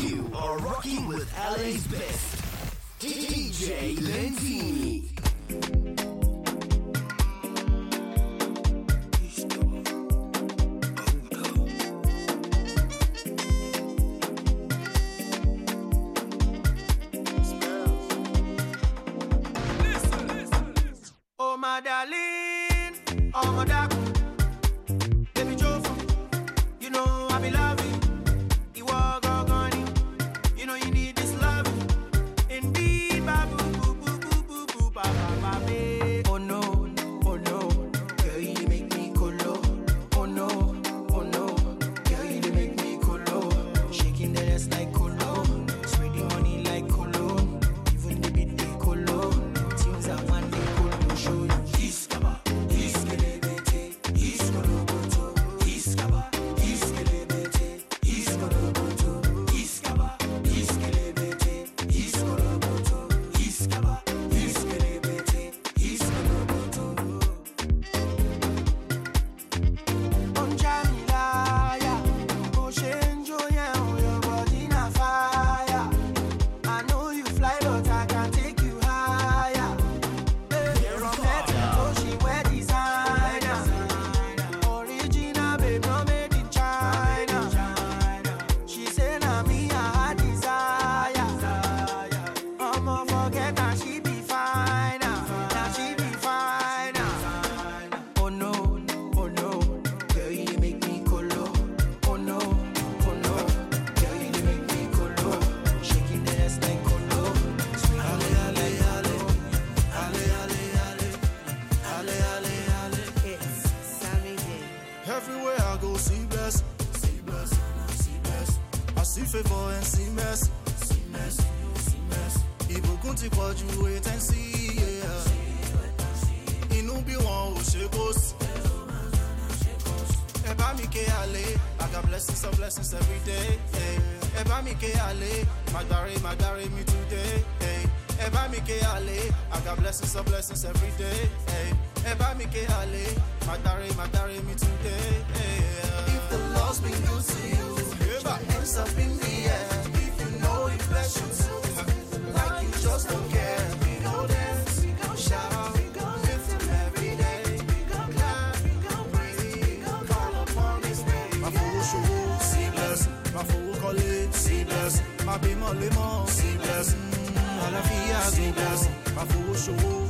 You are rocking with LA's best. DJ Lentini. Ẹ mi ké àlè, I got blessings of blessings every day. Hey. Bá mi ké àlè, Màdàrí Màdàrí mi today. Hey. Bá mi ké àlè, I got blessings of blessings every day. Hey. Bá mi ké àlè, Màdàrí Màdàrí mi today. Hey. If the Lord's been good to you, your hands up in the air. If you know He bless you too, like you just don't care.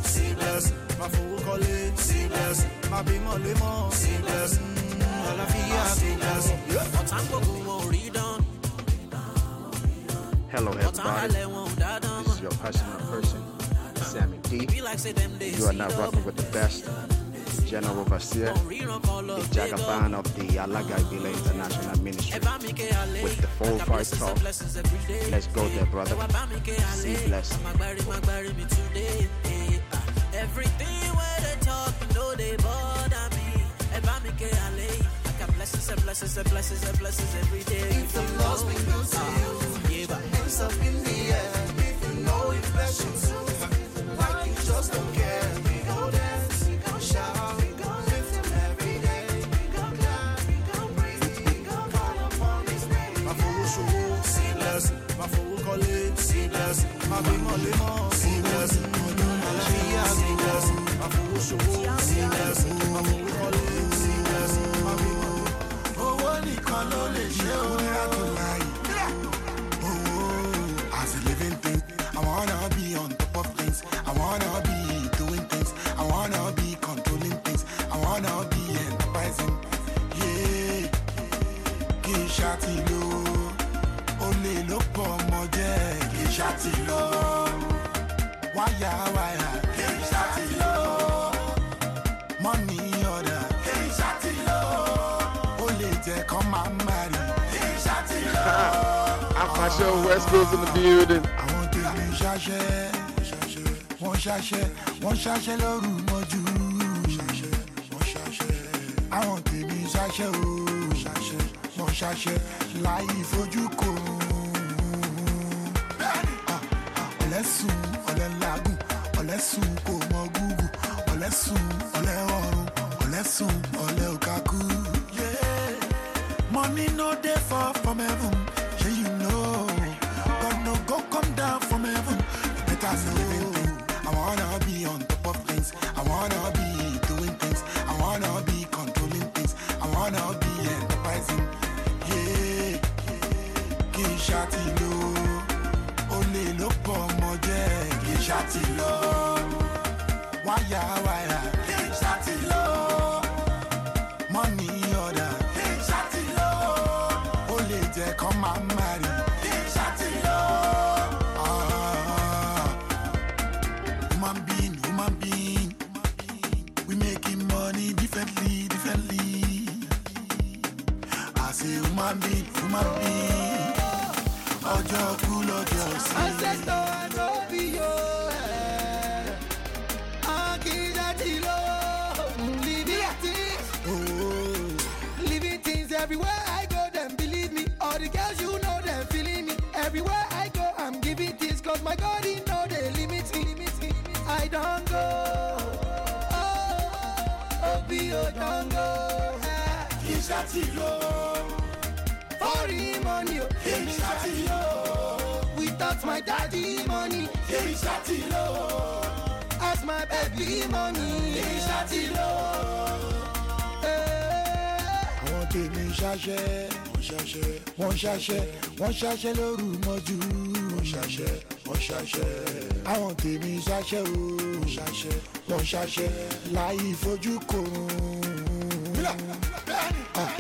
See bless. My fool call it, see bless. My be my limo, see bless. Àlàáfíà, bless. Ọ̀tá gbógun wọn ò rí dán. Hello, everybody. This is your passionate person, Sammy D. You are now rocking with the best, General Overseer, Wọn ò ríran kan lọ the Jagaban of the Alaga Ibile International Ministry. bá mi ké àlè. With the full I got fight talk. and blessings every day. Let's go there, brother. Ẹ wá bá mi ké àlè. See blessed. Àmàgbárí màgbárí mi today. Everything wey dey talk no dey bother me. Ẹ mi ké àlè. I got blessings and blessings and blessings and blessings every day. If the Lord's been good to you, Yeah, but hands up in the air. If you know He bless you too, like you just don't care. We go dance, nìkan ló lè ṣe òun láti láyé. Í ṣàtìlò wáyà wáyà kì í ṣàtìlò money order. Kì í ṣàtìlò ó lè jẹ́ kán máa ń marry. Kì í ṣàtìlò. Apasho West Coast in the building. àwọn tèmi ṣaṣẹ́ wọ́n ṣaṣẹ́ wọ́n ṣaṣẹ́ lóru mọ́jú. Àwọn tèmi ṣaṣẹ́ o. Wọ́n ṣaṣẹ́ láì fojú kò ọ̀lẹ́sùn kò mọ gúgù ọ̀lẹ́ ọ̀run ọ̀lẹ́ òkàkú. Money no dey fall from heaven, ṣaṣẹ́ wọ́n ṣaṣẹ́ lóru mọ́jú wọ́n ṣaṣẹ́ wọ́n ṣaṣẹ́ àwọn tèmi ṣaṣẹ́ o wọ́n ṣaṣẹ́ wọ́n ṣaṣẹ́ láì fojú korun. Ah,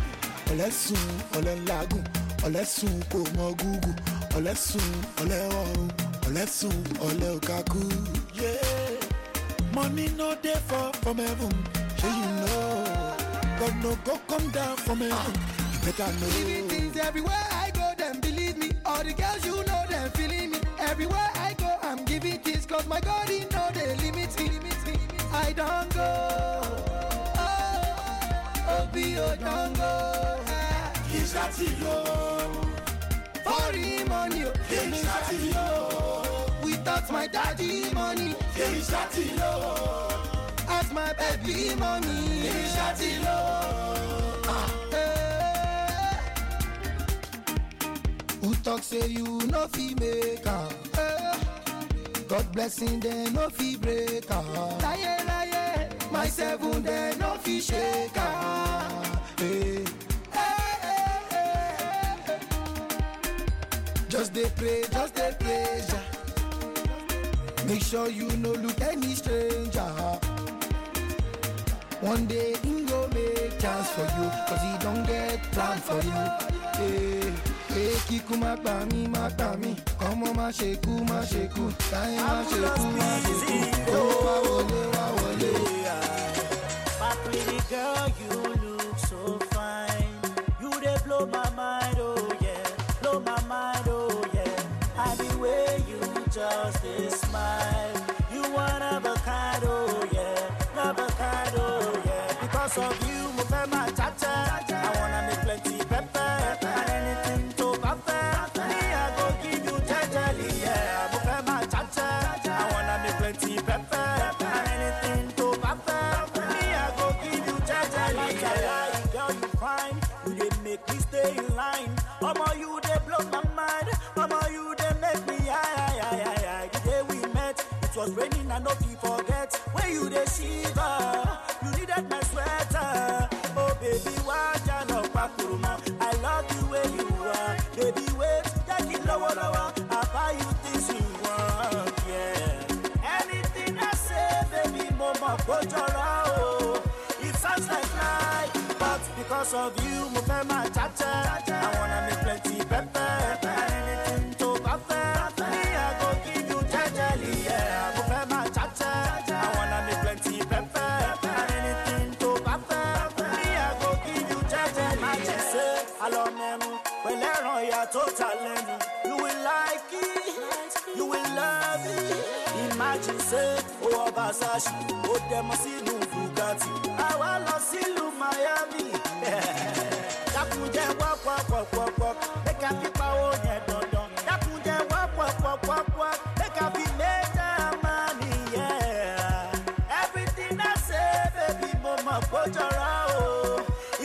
ọ̀lẹ́sùn ọ̀lẹ́lágùn ọ̀lẹ́sùn kò mọ gúgù ọ̀lẹ́sùn ọ̀lẹ́wọ̀n ọ̀lẹ́sùn ọ̀lẹ́òkàkú. Yeah. Money no dey fall from heaven, shey you know. God no go come down from heaven, you better Living know. things everywhere All the girls you know, them feeling me. Everywhere I go, I'm giving things, cause my God, he know they limit me. I don't go. Oh, oh, be oh, don't go. Í ṣáàtì lọ, Foreign money, í ṣáàtì lọ, without my daddy money. í ṣáàtì lọ, Ask my baby mommy. kì í ṣáàtì talk say you no fit make am? God blessing dem no fit break am. Láyé láyé, my seven dem no fit shake am. Eh. Eh, eh, eh. Just dey pray, just dey pray. Make sure you no look any stranger. One day he go make chance for you Cause he don't get plan for you Hey, hey, kíkú má gbà mí, má gbà mí. Ọmọ má ṣe kú, má ṣe kú. Táyé má ṣe kú, má ṣe kú. Owó wá wọlé, wá wọlé. Pretty girl, you look so fine. You dey blow my mind, oh yeah, blow my mind, oh yeah. And the way you just dey smile, you one of a kind, oh yeah, a kind, oh yeah. Because of in line. Omo, you dey blow my mind. Omo, you dey make me high, high, high, high. The day we met, it was raining, and no forget. When you dey shiver, you needed my sweater. Oh baby, why jalo pakuruma? I love the way you are. Baby, wait, take it lower, lower. I buy you things you want, yeah. Anything I say, baby, mama, put your oh. It sounds like lie, but because of you, mo fẹ́ máa Say, ó wọ Versace, ó dẹmọ sínú Bugatti. Àwa lọ sílùú Miami. Dákunjẹ́ wọ́pọ̀pọ̀pọ̀pọ̀, I fi pawó yẹn dandan. Dákunjẹ́ wọ́pọ̀pọ̀pọ̀pọ̀, make I fi méjà money, yeah. Everything I say, baby, mo mọ̀ kó.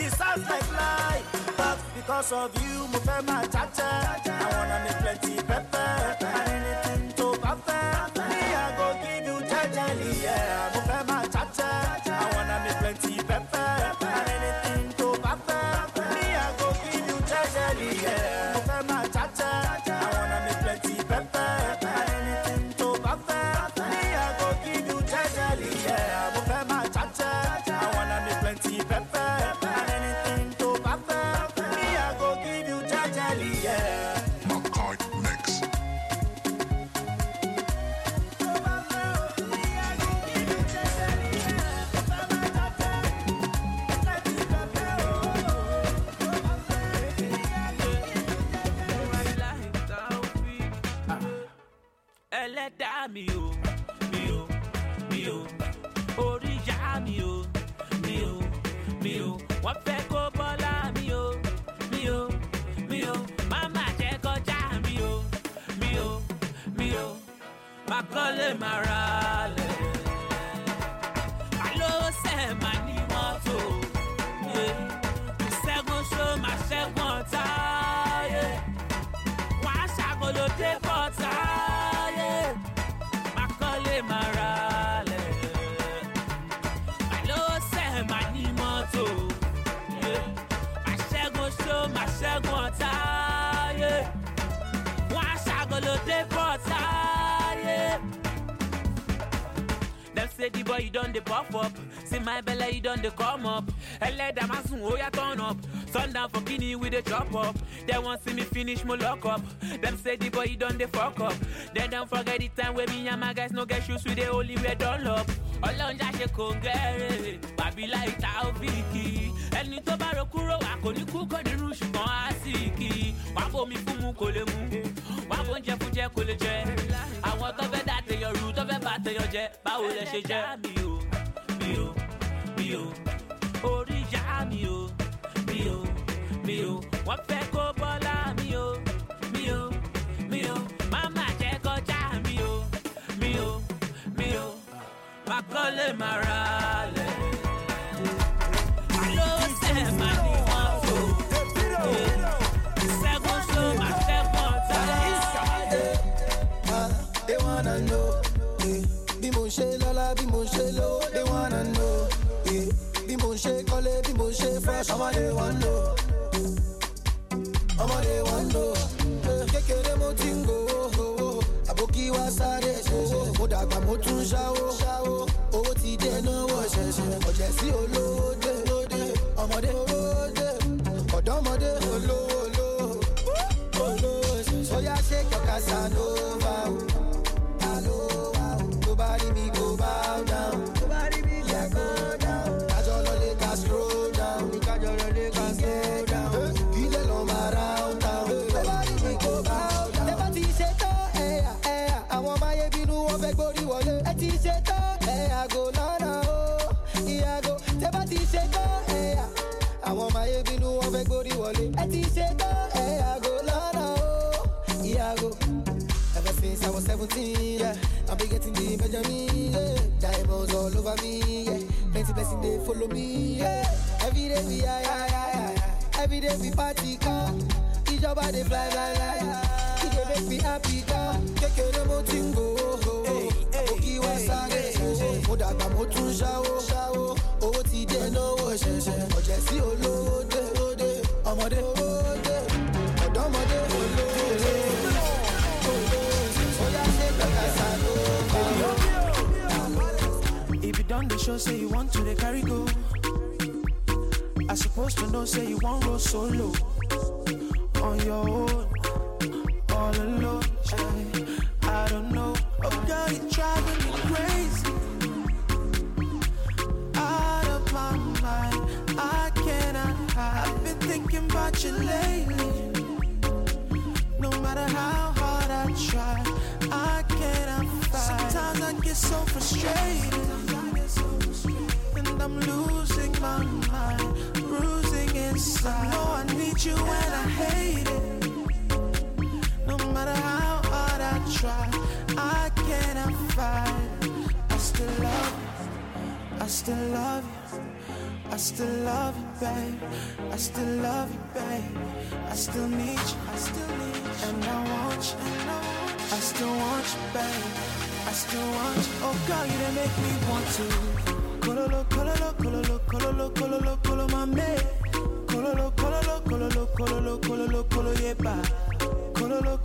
It sounds like lie, but because of you, mo fẹ́ máa. I wanna make plenty pepper wọ́n fẹ́ kó bọ́lá mi o mi o mi o. Mama jẹ́ kọjá mi o mi o mi o. Má kọ́lé má ra lẹ̀ say the boy you done the puff up. See my belly you done the come up. Let them ask oh ya turn up. Sundown for guinea with the chop up. They want see me finish my lock up. Them say the boy you done the fuck up. Then don't forget the time where me and my guys no get shoes with the only wear done up. ọlọ́run já ṣe kò ń gẹ́rẹ́ bàbílà ìta òfìkì ẹni tó bá kúrò wà kò ní kú kò nínú ṣùgbọ́n á sì kì í wà bomi fún mu kò lè mu. Wà bó ń jẹ fún jẹ kò lè jẹ. Àwọn tó fẹ́ dá tèèyàn rú tó bá tèèyàn jẹ báwo lẹ ṣe jẹ. mi ò mi ò mi ò. Orí ìyá mi ò mi ò mi ò. Wọ́n fẹ́ kó bọ́lá mi ò mi ò mi ò. Máma jẹ́ kọjá mi ò mi ò mi ò. Má kọ́lé wanna know. eh, Bí mo ṣe lọ́lá, bí mo ṣe lò, they wanna know. eh, Bí mo ṣe kọ́lé, bí mo ṣe fresh, ọmọdé wan know. Ọmọdé wan know. eh, Kékeré mo ti ń gbowó, àbókí wá sáré ṣẹ̀ṣẹ̀. Mo dàgbà mo tún ṣáwó. Owó ti dé náwó ṣẹ̀ṣẹ̀. Ọ̀jẹ̀ sí olówó dé. Ọmọdé owó dé. Ọ̀dọ́mọdé olówó olówó. Olówó ṣẹ̀ṣẹ̀. Oya shake your Casanova. Ẹ ti ṣe tán, ẹ̀yà gò lọ́nà o. Ìyàgò. Ever since I was 17, yeah, I've been getting the Benjamin, yeah. Diamonds all over me, yeah. Plenty blessing they follow me, yeah. Every day we high, high, high, high. Every day we party, car. Ìjọba dey fly, fly, fly. It dey make me happy, car. Kékeré mo ti ń go, òkì wá sáré, mo dàgbà mo tún ṣáwó. Owó ti dé náwó oh, ṣẹ̀ṣẹ̀. Ọ̀jẹ̀ sí olówó Ọmọdé. Ọ̀dọ́mọdé dé. If you done the show, say you want to the carry go. I supposed to know, say you want roll solo. On your own, all alone. I don't know. Oh, girl, you're driving about lately. No matter how hard I try, I cannot fight. Sometimes I get so frustrated, and I'm losing my mind, bruising inside. No, I need you and I hate it. No matter how hard I try, I cannot fight. I still love you. I still love you. I still love you, babe. I still love you, babe. I still need you. I still need you. And I want you. And I want you. I still want you, babe. I still want you. Oh God, you done make me want to. Kololo, kololo, kololo, kololo, kololo, kolo, my man. Kololo, kololo, kololo, kololo, kololo. Kololo, kololo, kololo,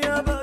ask you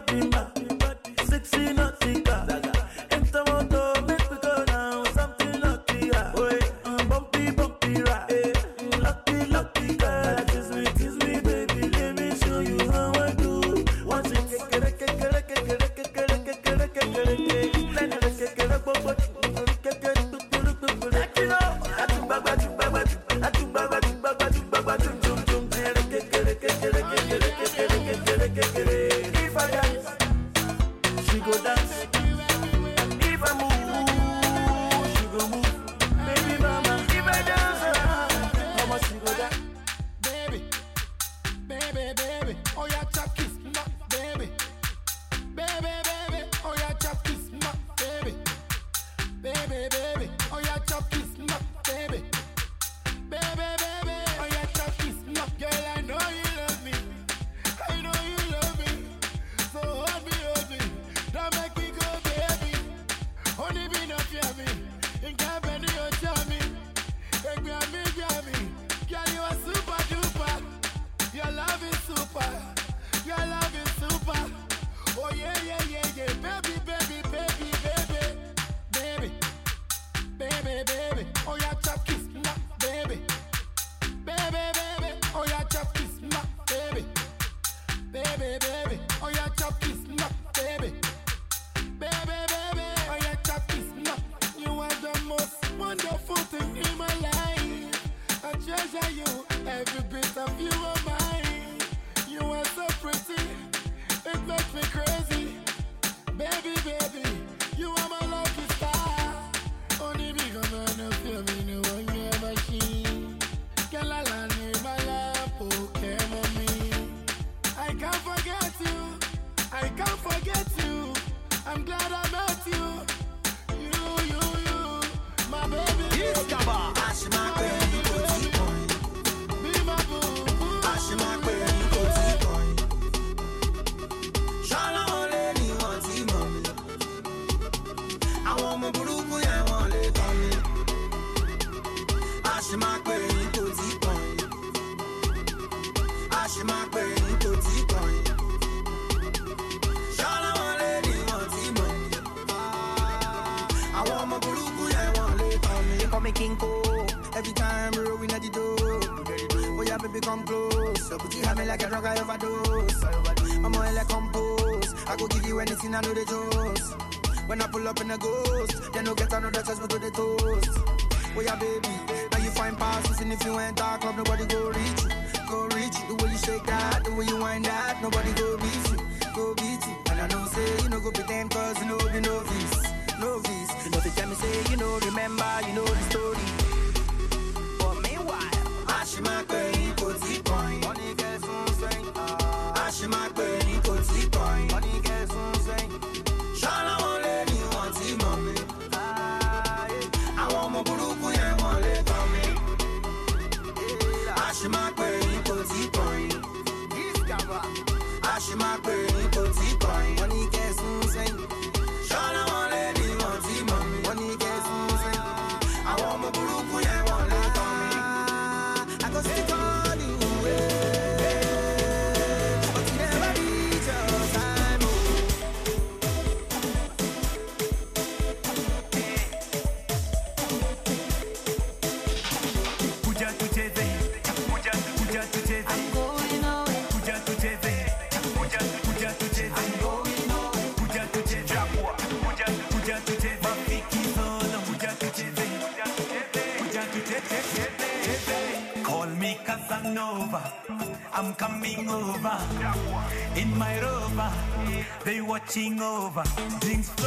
watching over, drinks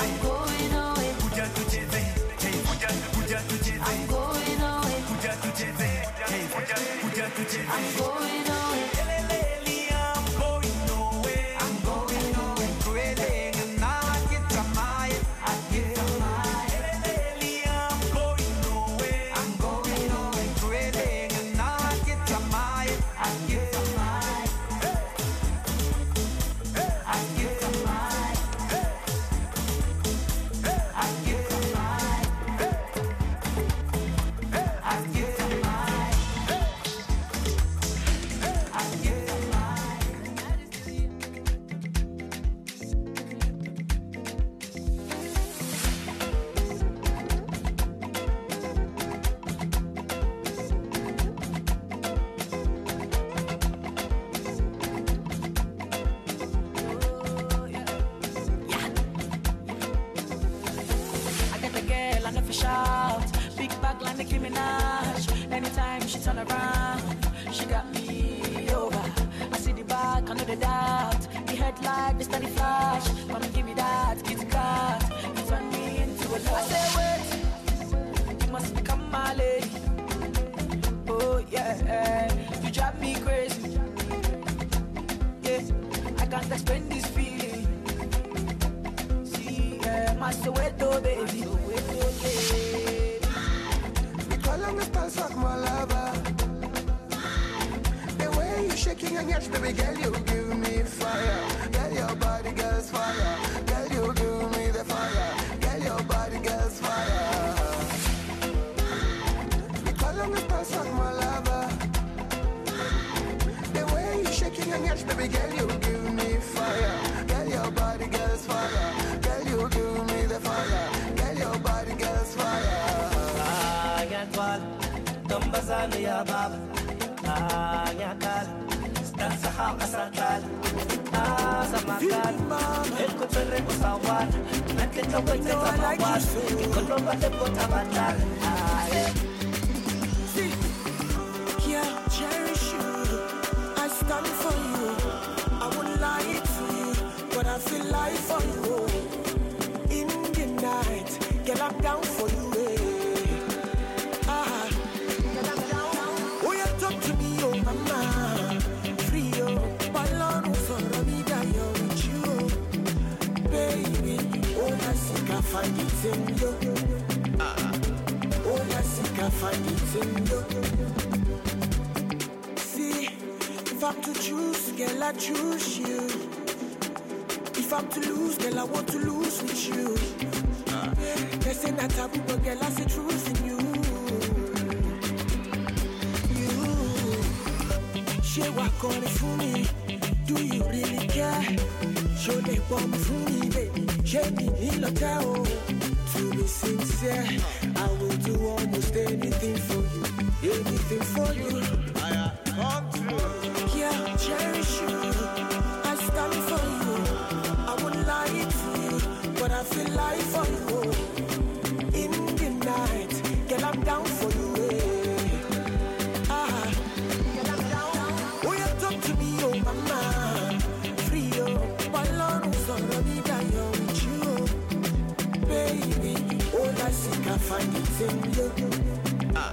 I'm going away, ntombazane yababa ah ngiyaqala sidansa hamba sakhala ah samakhala ekutshwele kusawala natle tlhoko e tsetsa mawala ikoloba le botha badala ah yeah. Yeah, Ah. See, if I'm to choose, girl, I choose you. If I'm to lose, girl, I want to lose with you. Ah. They say I you. Do you really care? Show the bomb for me. She me. To be sincere, I will do almost anything for you. Anything for you. Yeah, cherish you. I stand for you. I would lie to you, but I feel like for you. Find it in you. Ah,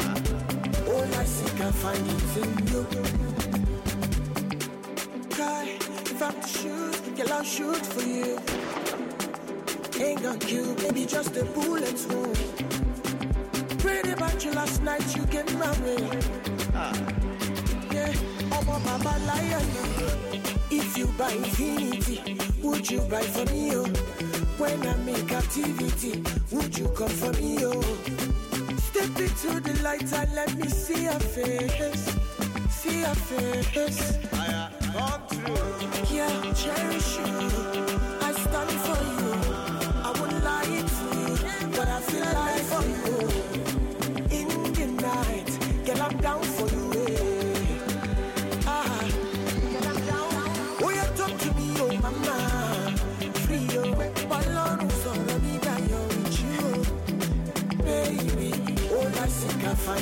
all I seek, I find it in you. Guy, if I'm to shoot, girl, I'll shoot for you. Ain't gonna kill, baby, just a bullet wound. Prayed about you last night, you get married. Yeah, I'm a mama lion. If you buy infinity, would you buy for me, oh? When I'm in captivity, would you come for me, oh? Step into the light and let me see your face. see your face. I come through. Yeah, cherish you. I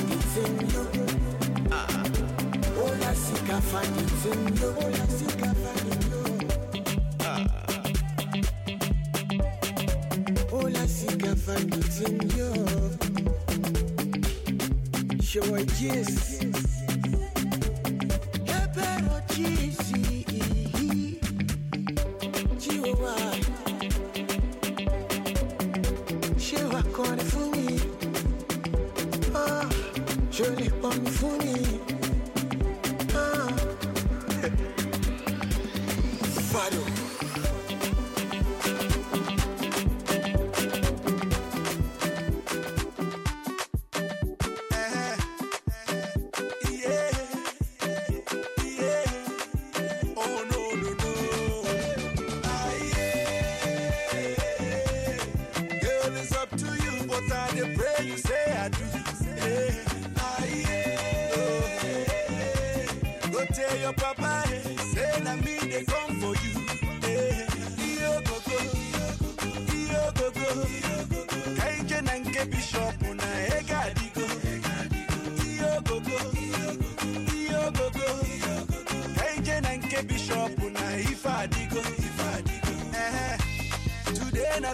seek, Lè pọn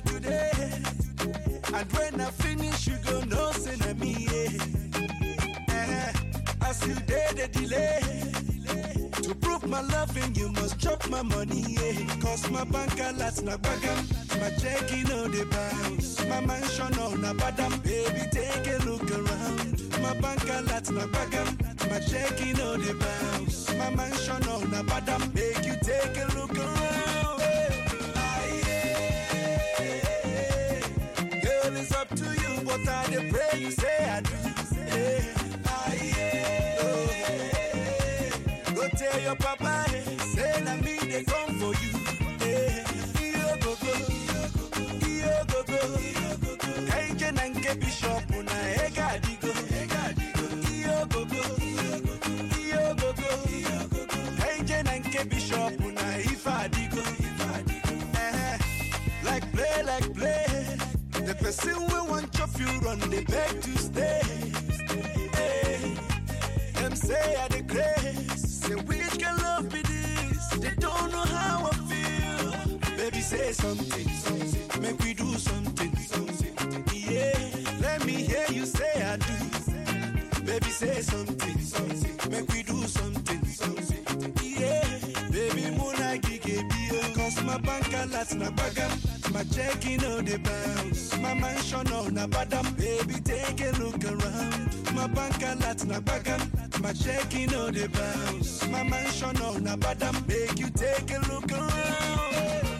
today. And when I finish, you go say na me. Yeah. As you did the delay. To prove my loving, you must chop my money, yeah. Cause my bank alerts na bagam. My checking on the bounce. My mansion on a badam. Baby, take a look around. My bank alerts na bagam. My checking on the bounce. My mansion on a badam. Make you take a look around. It's up to you, but I pray you say I do. Person we want chop you run, they beg to stay. Hey. Them say I the grace. Say which can love be this? They don't know how I feel. Baby, say something, something. Make we do something, something. Yeah, let me hear you say I do. Baby, say something, something. Make we do something, something. Yeah, baby, muna gige bio. Cause my bank alerts na bagam. My checking on oh, the bounce. My mansion on a badam. Baby, take a look around. My bank alerts na bagam. My checking on the bounce. My mansion on a badam. Make you take a look around.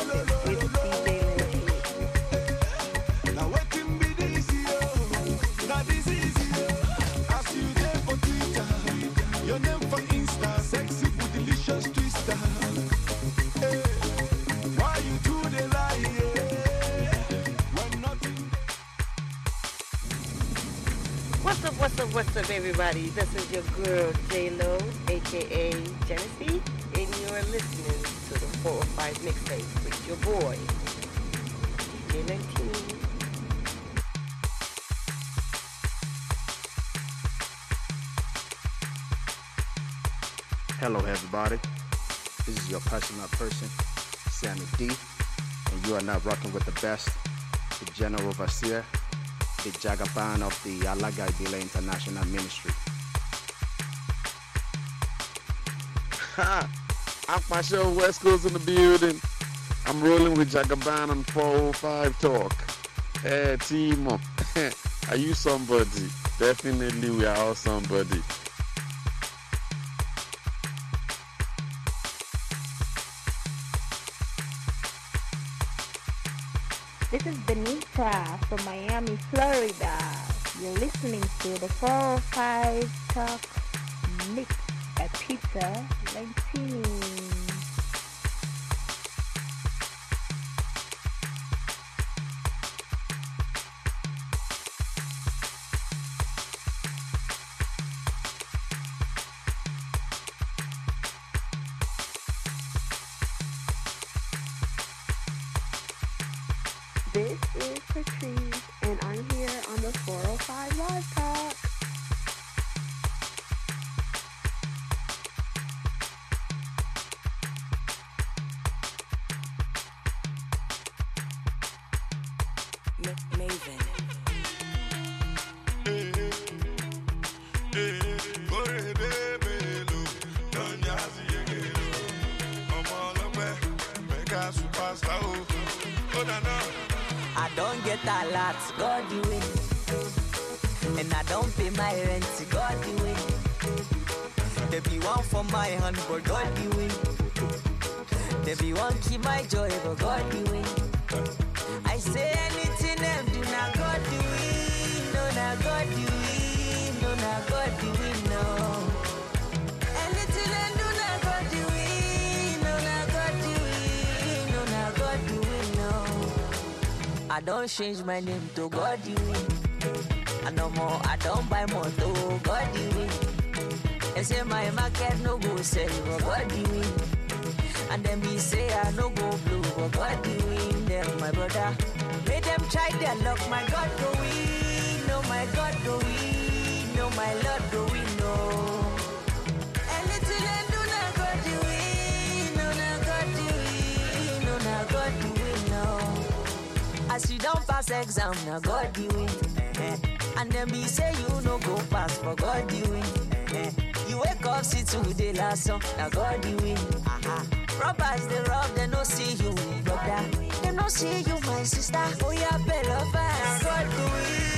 What's up, everybody? This is your girl, J-Lo, aka Genesee, and you're listening to the 405 mixtape with your boy, DJ 19. Hello, everybody. This is your personal person, Sammy D, and you are now rocking with the best, the General Overseer, the Jagaban of the Alagai Bila International Ministry. Ha! Akmasho West Coast in the building. I'm rolling with Jagaban on 405 Talk. Eh, hey, Timo. are you somebody? Definitely, we are all somebody. Miami, Florida. You're listening to the 405 Talk Mix at Pizza 19. Maven. I don't get a lot, God the way. And I don't pay my rent, God the way. There be one for my hand, but God the way. There be one keep my joy, but God the way. I don't change my name to God the way. And no more, I don't buy more to God the way. They say my market no go sell, but God the way. And then me say I no go blue, but God the win them, my brother. Let them try their luck, my God go win, no my God go win, no my Lord go win, no. As you don't pass exam, na God the win. eh. And then me say you no go pass, for God the win. eh. You wake up, see today last song, na God the win. Aha. Robbers they rob, they no see you, brother. They no see you, my sister. Oh yeah, better fast. God do it,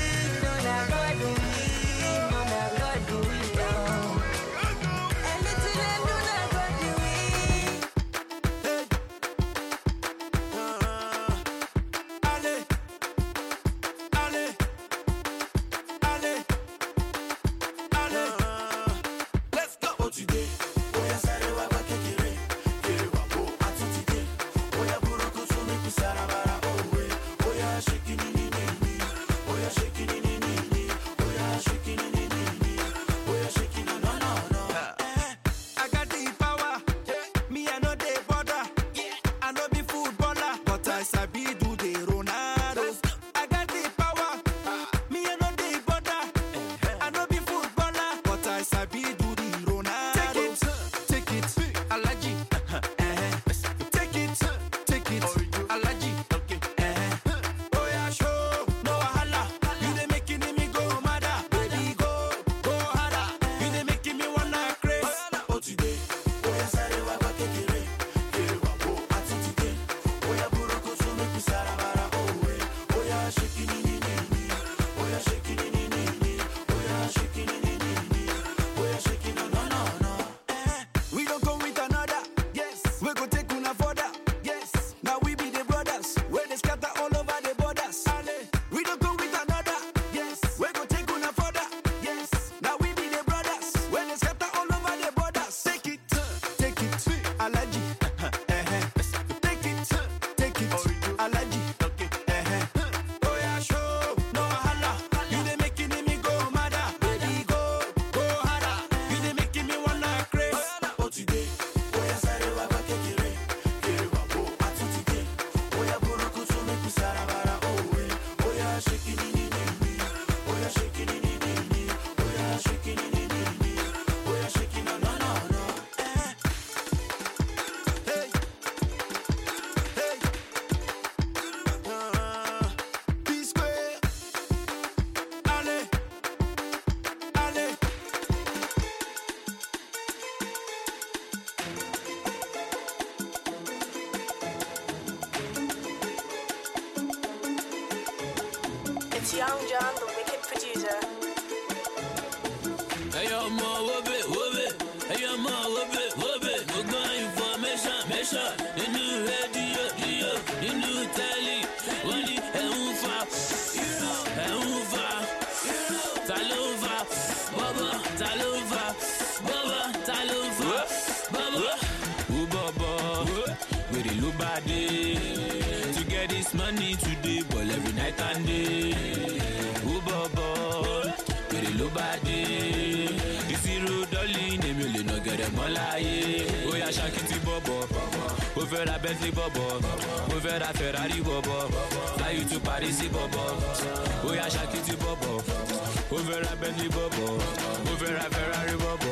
Bentley bobo. Mo fẹ́ ra Ferrari bobo. Fly to Paris bobo. we are ṣàkìtì bobo. Mo fẹ́ ra Bentley bobo. Mo fẹ́ ra Ferrari bobo.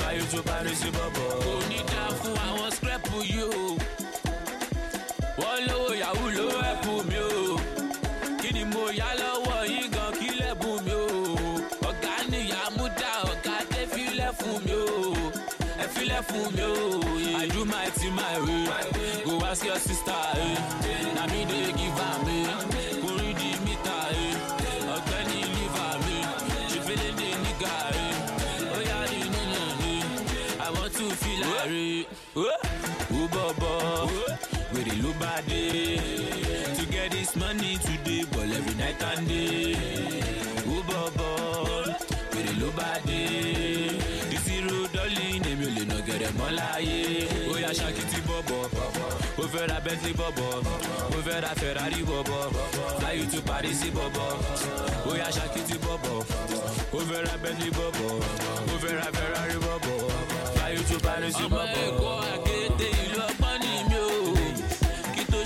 Fly to Paris bobo. Kò ní dá I want scrap for you. Wọ́n lówó yahoo ló ẹ̀pù mi o. Kí mo yá lọ́wọ́ yín gan kí o? Ọ̀gá nìyá mú dá ọ̀gá dé fílẹ̀ fún mi o. Ẹ fílẹ̀ fún mi o. I do my thing my way pass your sister, eh. Me give eh. Ọ̀gbẹ́ni nigga, eh. Oya di nene, eh. I want to feel like, eh. Oh, bobo. Wèrè. Bentley bobo, move that Ferrari bobo, fly you to Paris bobo, we are shaki bobo, move that Bentley bobo, move that Ferrari bobo, fly you to Paris bobo. ọmọ ẹ̀kọ́ àkété ìlú ọgbọ́n ni mi ò kí tó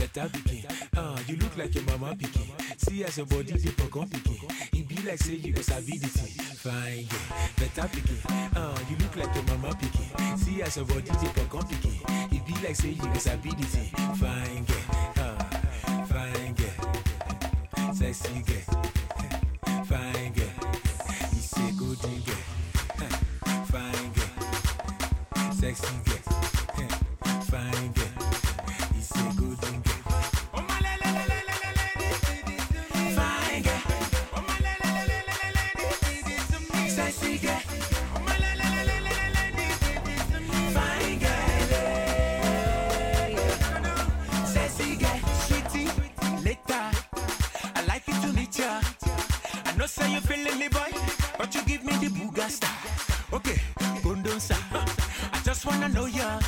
better pikin uh, ah, you look like your mama pikin. See as your body dey for gan pikin like say you got the thing. Fine, yeah, better picking. Uh, you look like your mama picking. See as a body dey for come picking. It be like say you got the thing. Fine, yeah, fine, yeah, sexy girl, fine girl. You say good girl, fine girl, sexy girl. I know you.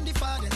on the father.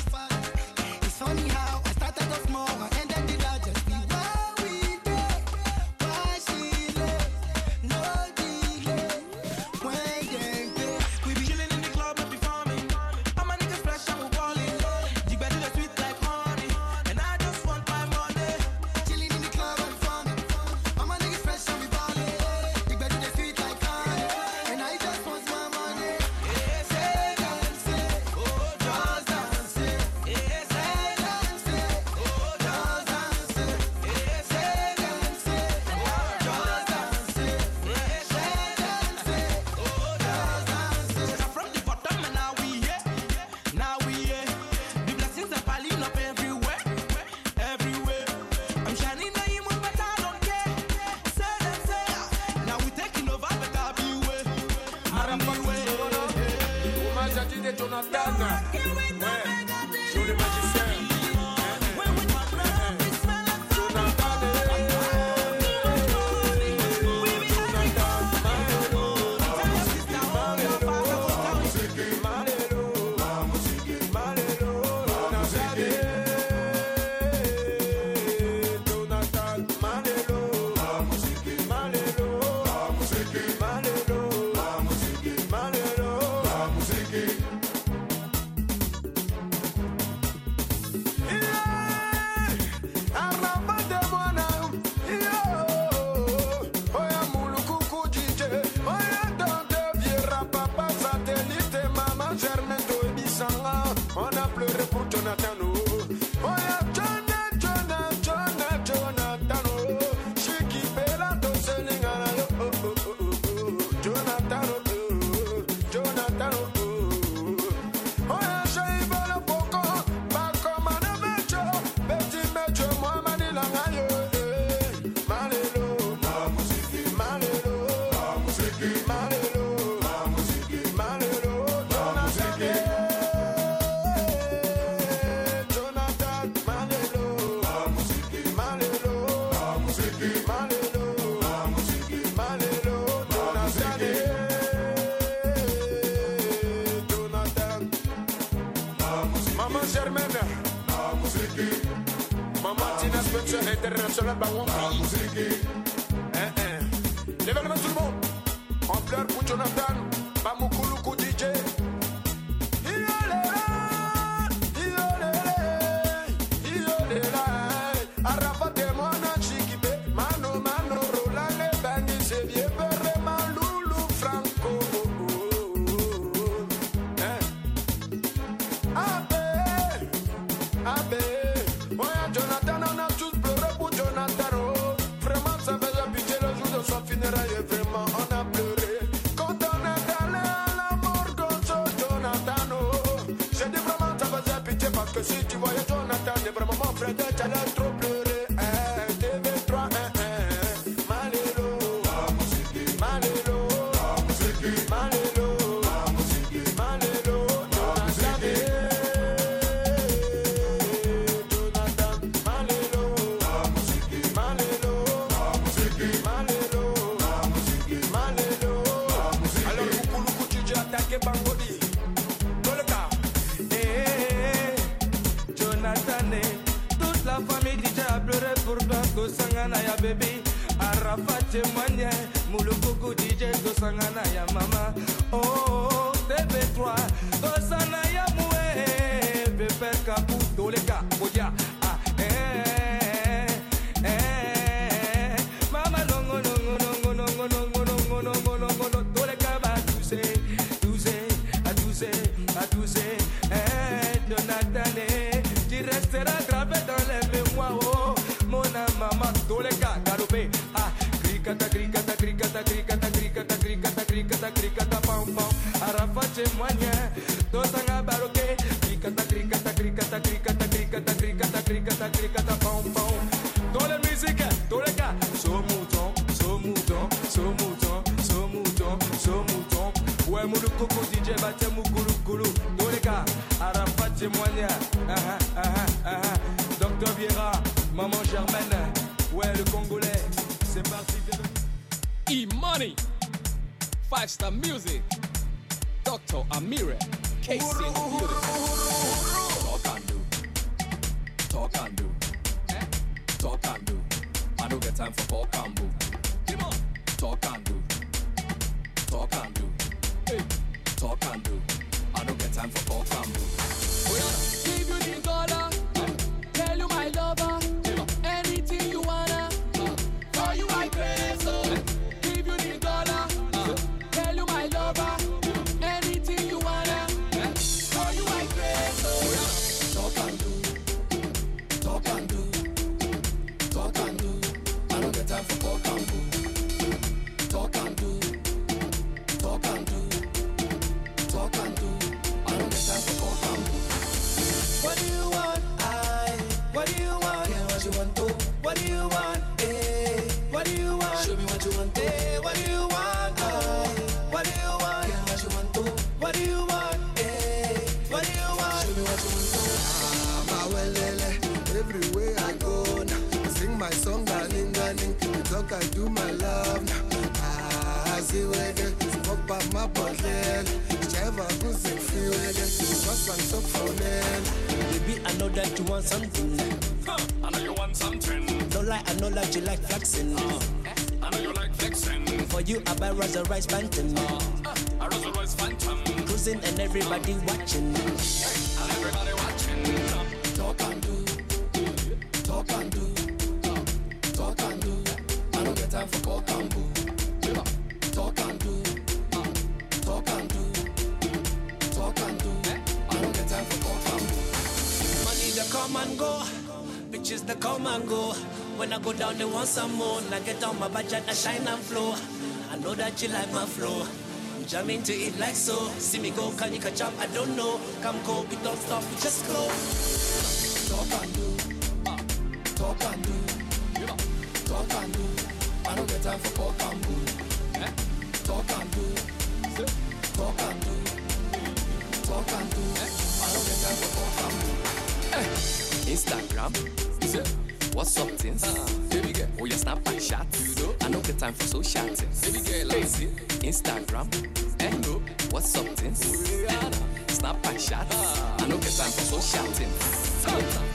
surrounded by one piece. On top for them? Baby, I know that you want something. I know you want something. No lie, I know that you like flexing. Uh, I know you like flexing. For you, I buy Rolls Royce Phantom. Uh, uh, I Rolls Royce Phantom. Cruising and everybody watching. And everybody watching. Talk and do. Talk and do. Talk and do. I don't get time for talk and boo. Come and go, bitches they come and go. When I go down, they want some more. I get on my budget, I shine and flow. I know that you like my flow. I'm jamming to it like so. See me go, can you catch up? I don't know. Come go, we don't stop, we just go. Talk and do. Uh, talk and do. Talk and do. I don't get time for eh? talk and boo. Talk and do. Talk and do. Talk and do. I don't get time for talk and boo. Instagram. What's up, things? Baby girl, oh you snap my shots. I don't get time for social things. Baby girl, lazy. Instagram. Eh? What's up, things? Snap my shots. I don't get time for social things.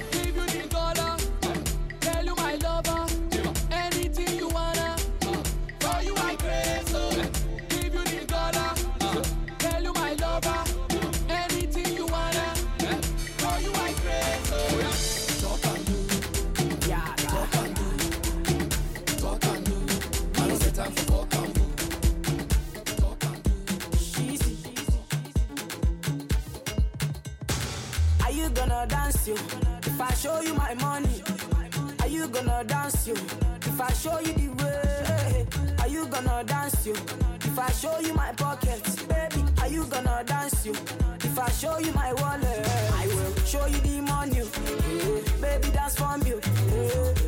Dance you? If I show you my money, are you gonna dance you? If I show you the way, are you gonna dance you? If I show you my pockets, baby, are you gonna dance you? If I show you my wallet, I will show you the money. Baby, dance from you.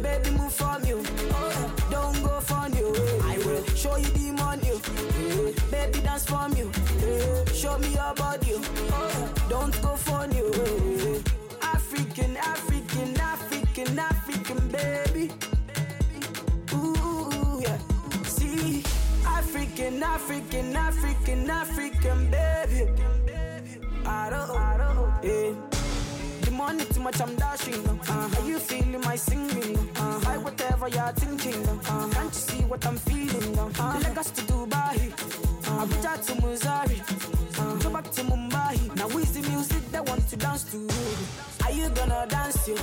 Baby, move from you. Oh, don't go from you. I will show you the money. Baby, dance from you. Show me your body. Oh, don't go from you. African, African, baby. Ooh, yeah. See, African, African, African, African, baby. I don't, I don't, yeah. The money too much, I'm dashing. Uh, are you feeling my singing? Uh, hi, whatever you're thinking. Uh, can't you see what I'm feeling? Uh, Lagos to Dubai, uh, Abuja to Missouri, uh, go back to Mumbai. Now is the music that want to dance to? Are you gonna dance you?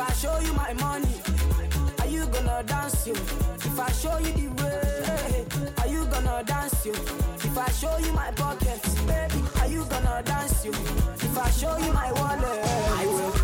If I show you my money, are you gonna dance you? If I show you the way, are you gonna dance you? If I show you my pockets, baby, are you gonna dance you? If I show you my wallet, I will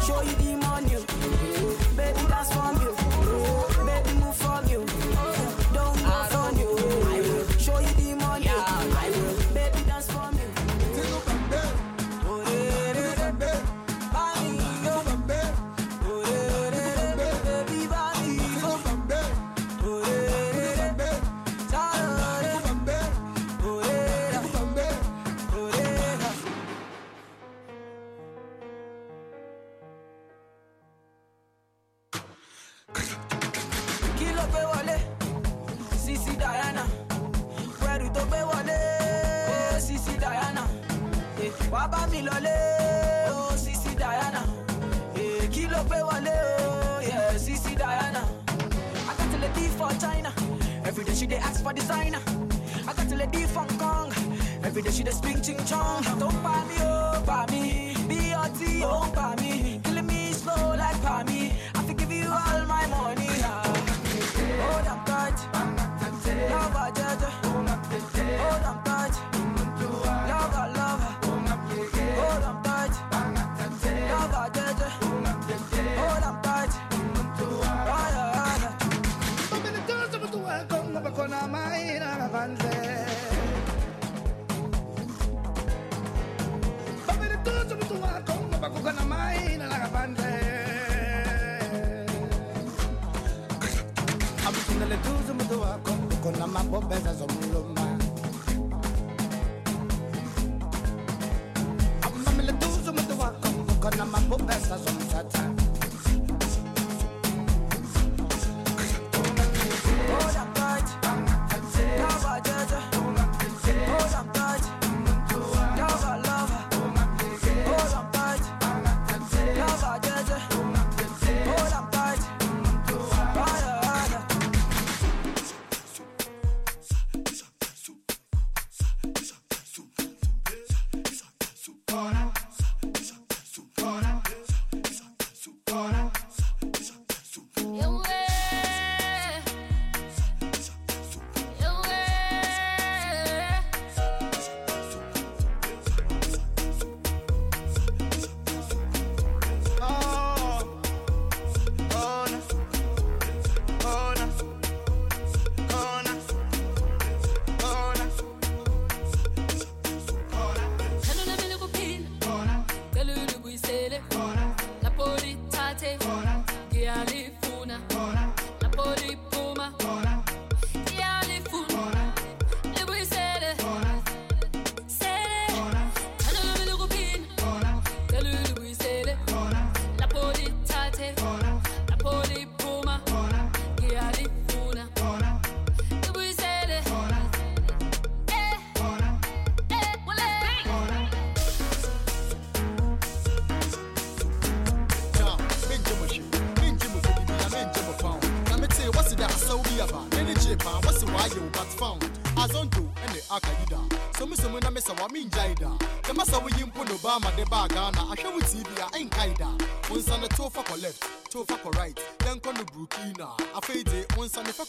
for china. Every day she dey ask for designer. I got a lady from kong every day she dey speak ching chong. Mí ó pa mí bí ọtí ó ń pa mí killing me slow like pa mí i fit give you all my money. ah. hold am tight. Love her jeje. Hold am tight. Love her love hold am tight. Love her jeje Kuna mabobeza zomuluma Amamele tuzo mutu wako Kuna mabobeza zomtata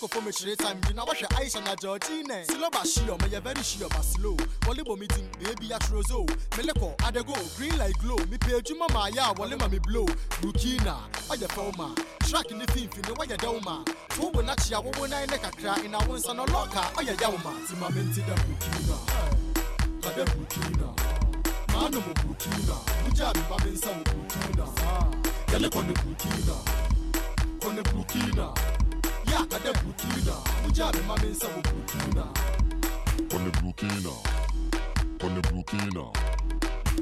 nsa ne fɛ kɔfɔ mekyerɛ time. Bi na woahwɛ aisha na georgine silo ba hyiɔ mɛyɛ very sure ba slow. Wɔle bɔ me din baabi atrozo mele kɔ adego green like glow. Mepɛ adwuma ma ayɛ a wɔle ma me blow. Burukina ɔyɛ fɛw ma? Track ne finfini wɔyɛ dɛw ma? To wo nakyea wowo nan ne kakra ina wo nsa no lɔka ɔyɛ yaw ma? Ti ma mente da burukina ah, kada burukina maano mo burukina wogyaa me ba me nsa wɔ burukina yɛle kɔ ne yɛ akada burukina wogyaa me ma me nsa wɔ burukina Kone Burkina, Kone Burkina,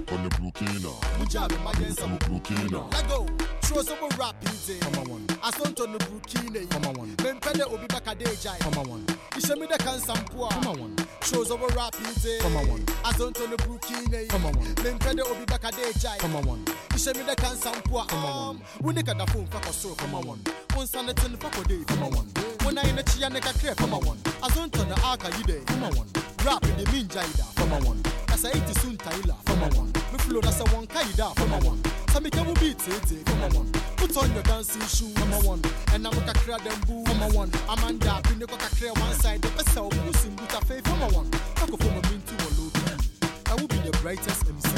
Kone Burkina, wogyaa me ma yɛnsa wɔ Burkina. Let go. Show some more rap easy. Come on one. I don't turn the Burkina. Come on pede obi baka dejai. Come on one. Ishe me de kan sampua. Come on one. Show some more rap easy. Come on one. I don't turn the Burkina. Come on pede obi baka dejai. Come on one. Ishe me de kan sampua. Come on one. Wuni kada phone fa so. Come on one. One sana tin fa ko day. Come on one. When I in the chia ne kakre. Come on one. I don't turn the aka yide. Come on one. Rap in the minjaida. Come on one. Asa iti sun taila. Come on one. Me flow that's a one kaida. Come on one. Sami ke will beat it. Come on one. Put on your dancing shoes. Come on one. And I'm a kakra them boo. Come on one. Amanda, pin the kakra one side. The best of pussing with a faith. Come on one. Talk of a mintu or low key. I will be the brightest MC.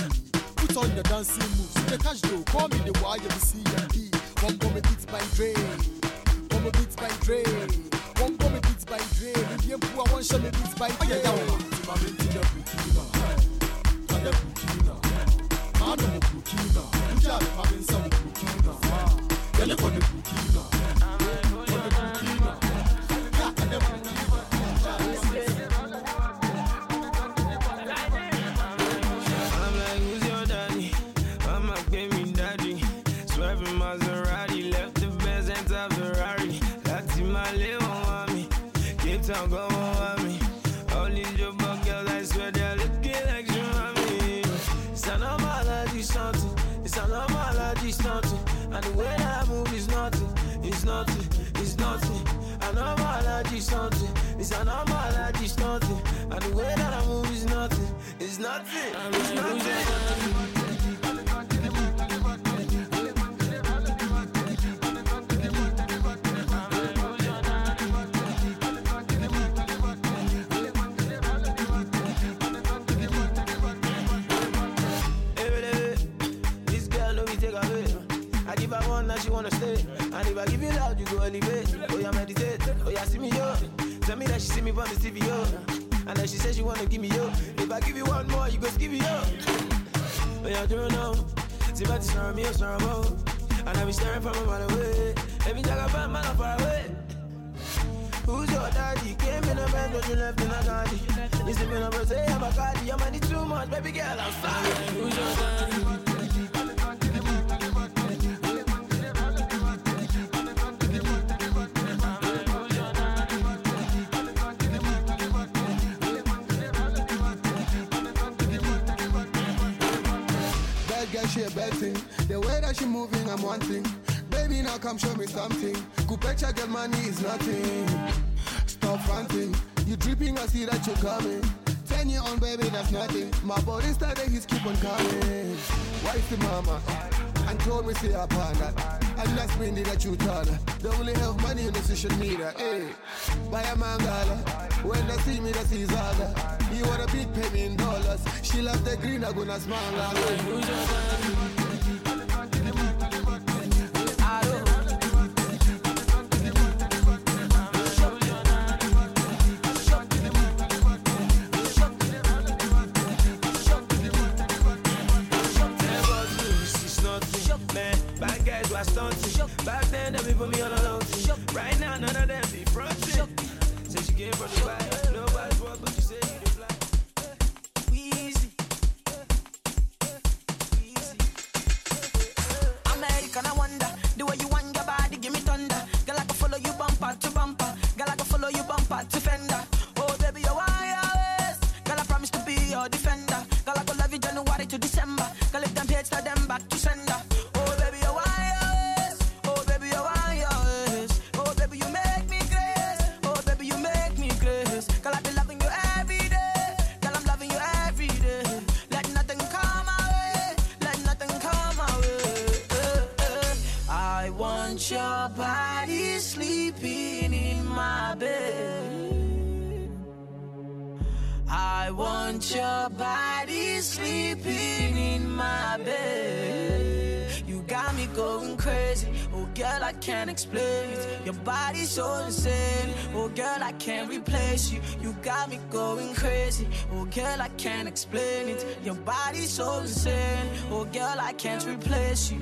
Put on your dancing moves. The cash though. Call me the YMCMB. One bomb beats by Dre. One beats by Dre. One bomb beats by Dre. If you poor one show me beats by Dre. Oh yeah, yeah. I'm into the Burkina. Kada Burkina. Mano mo Burkina. Ujia me ma allergy something, it's an it's nothing. And the way that I move is nothing, it's nothing, it's nothing. She see me on the TV, yo. And then she says she wanna give me, yo. If I give you one more, you go to give me, yo. Oh, yeah, do you know? See, but it's not me, it's not about. And I be staring from a mile away. Every time I find man, I'm far away. Who's your daddy? Came in a but you left in a garden. You see me number say I'm a cardi. I'm money too much, baby girl, I'm sorry. Who's your daddy? She a bad thing. The way that she moving, I'm wanting. Baby, now come show me something. Kupecha girl, money is nothing. Stop fronting. You dripping, I see that you're coming. Ten year on, baby, that's nothing. My body started, he's keep on coming. Wifey mama, and told me say a panda. And that's me that you turn. They only have money in the social media. Hey, buy a mangala. When they see me, they see Zaga. You want a big me in dollars. She love the green, I gonna smile. Who's explain it. Your body's so insane. Oh, girl, I can't replace you. You got me going crazy. Oh, girl, I can't explain it. Your body's so insane. Oh, girl, I can't replace you.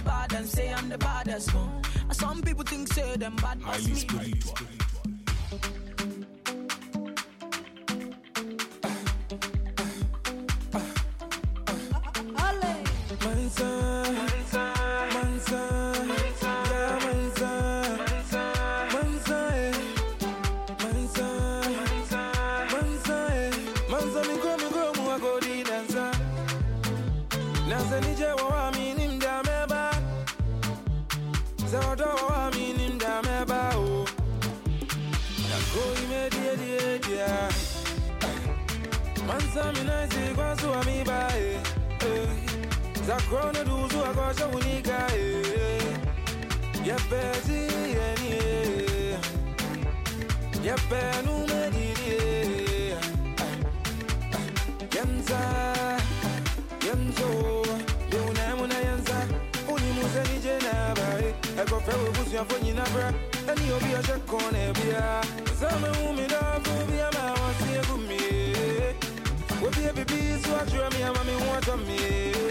say them bad me. Wanaduzu akosha unika Yapezi eni Yapenu mediri Yemza Yemzo Yeuna muna yenza Unimuze nije nabae Eko fewe busu ya fonyi nabra Eni obi ya shakone bia Zame umidafu bia mawasi ya gumie Wabia bibi suwa jua miya mami wata mie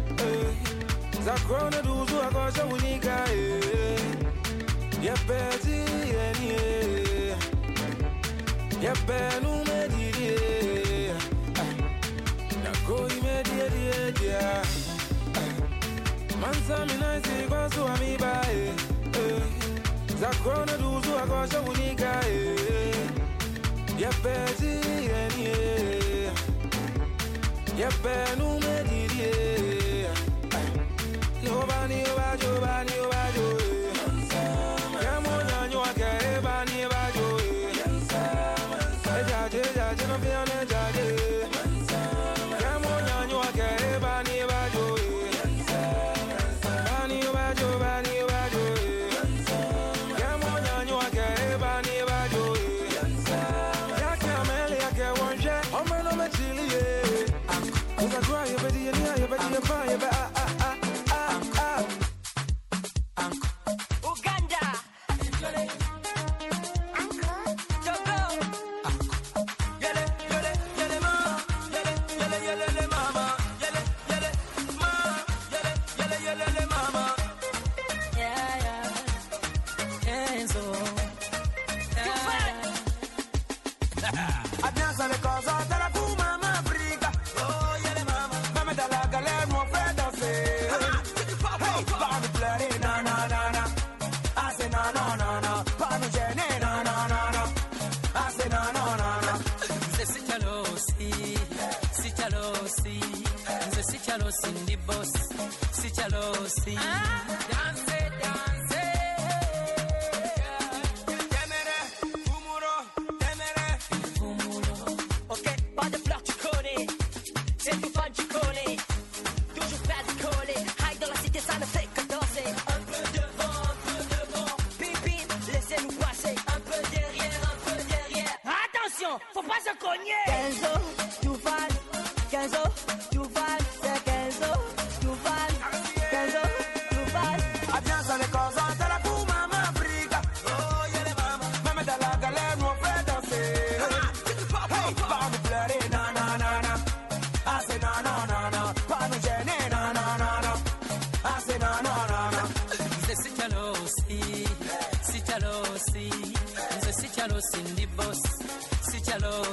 za krona duzu akosha unika eh. yepeti eni eh, eh. yepenu medidi ah. nakoi medidiedia ah. ah. mansaminaisi kwasuamibae za krona duzu akosha unika yepeti eni yepenu medidie body, oh body, oh body, oh body.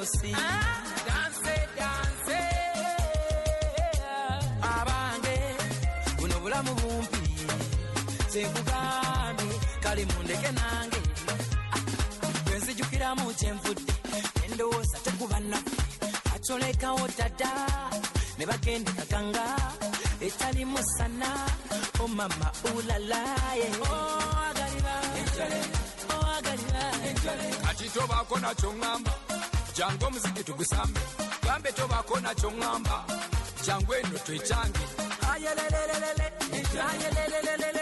oluusi danse danse. Abange. Buno bulamu bumpi. Sinkugambye kale mundeke nange. Bwenzijukiramu kyenvudde endowooza tekuba naffe atolekawo dada ne bagenda kaganga etali musana. Omama ulalaye kati tobaako nakyo ŋŋamba jangu omuziki tugusambe. Gambe tobako nakyo ŋŋamba jangu eno twekyange ayelelelelele. Ayelelelelele.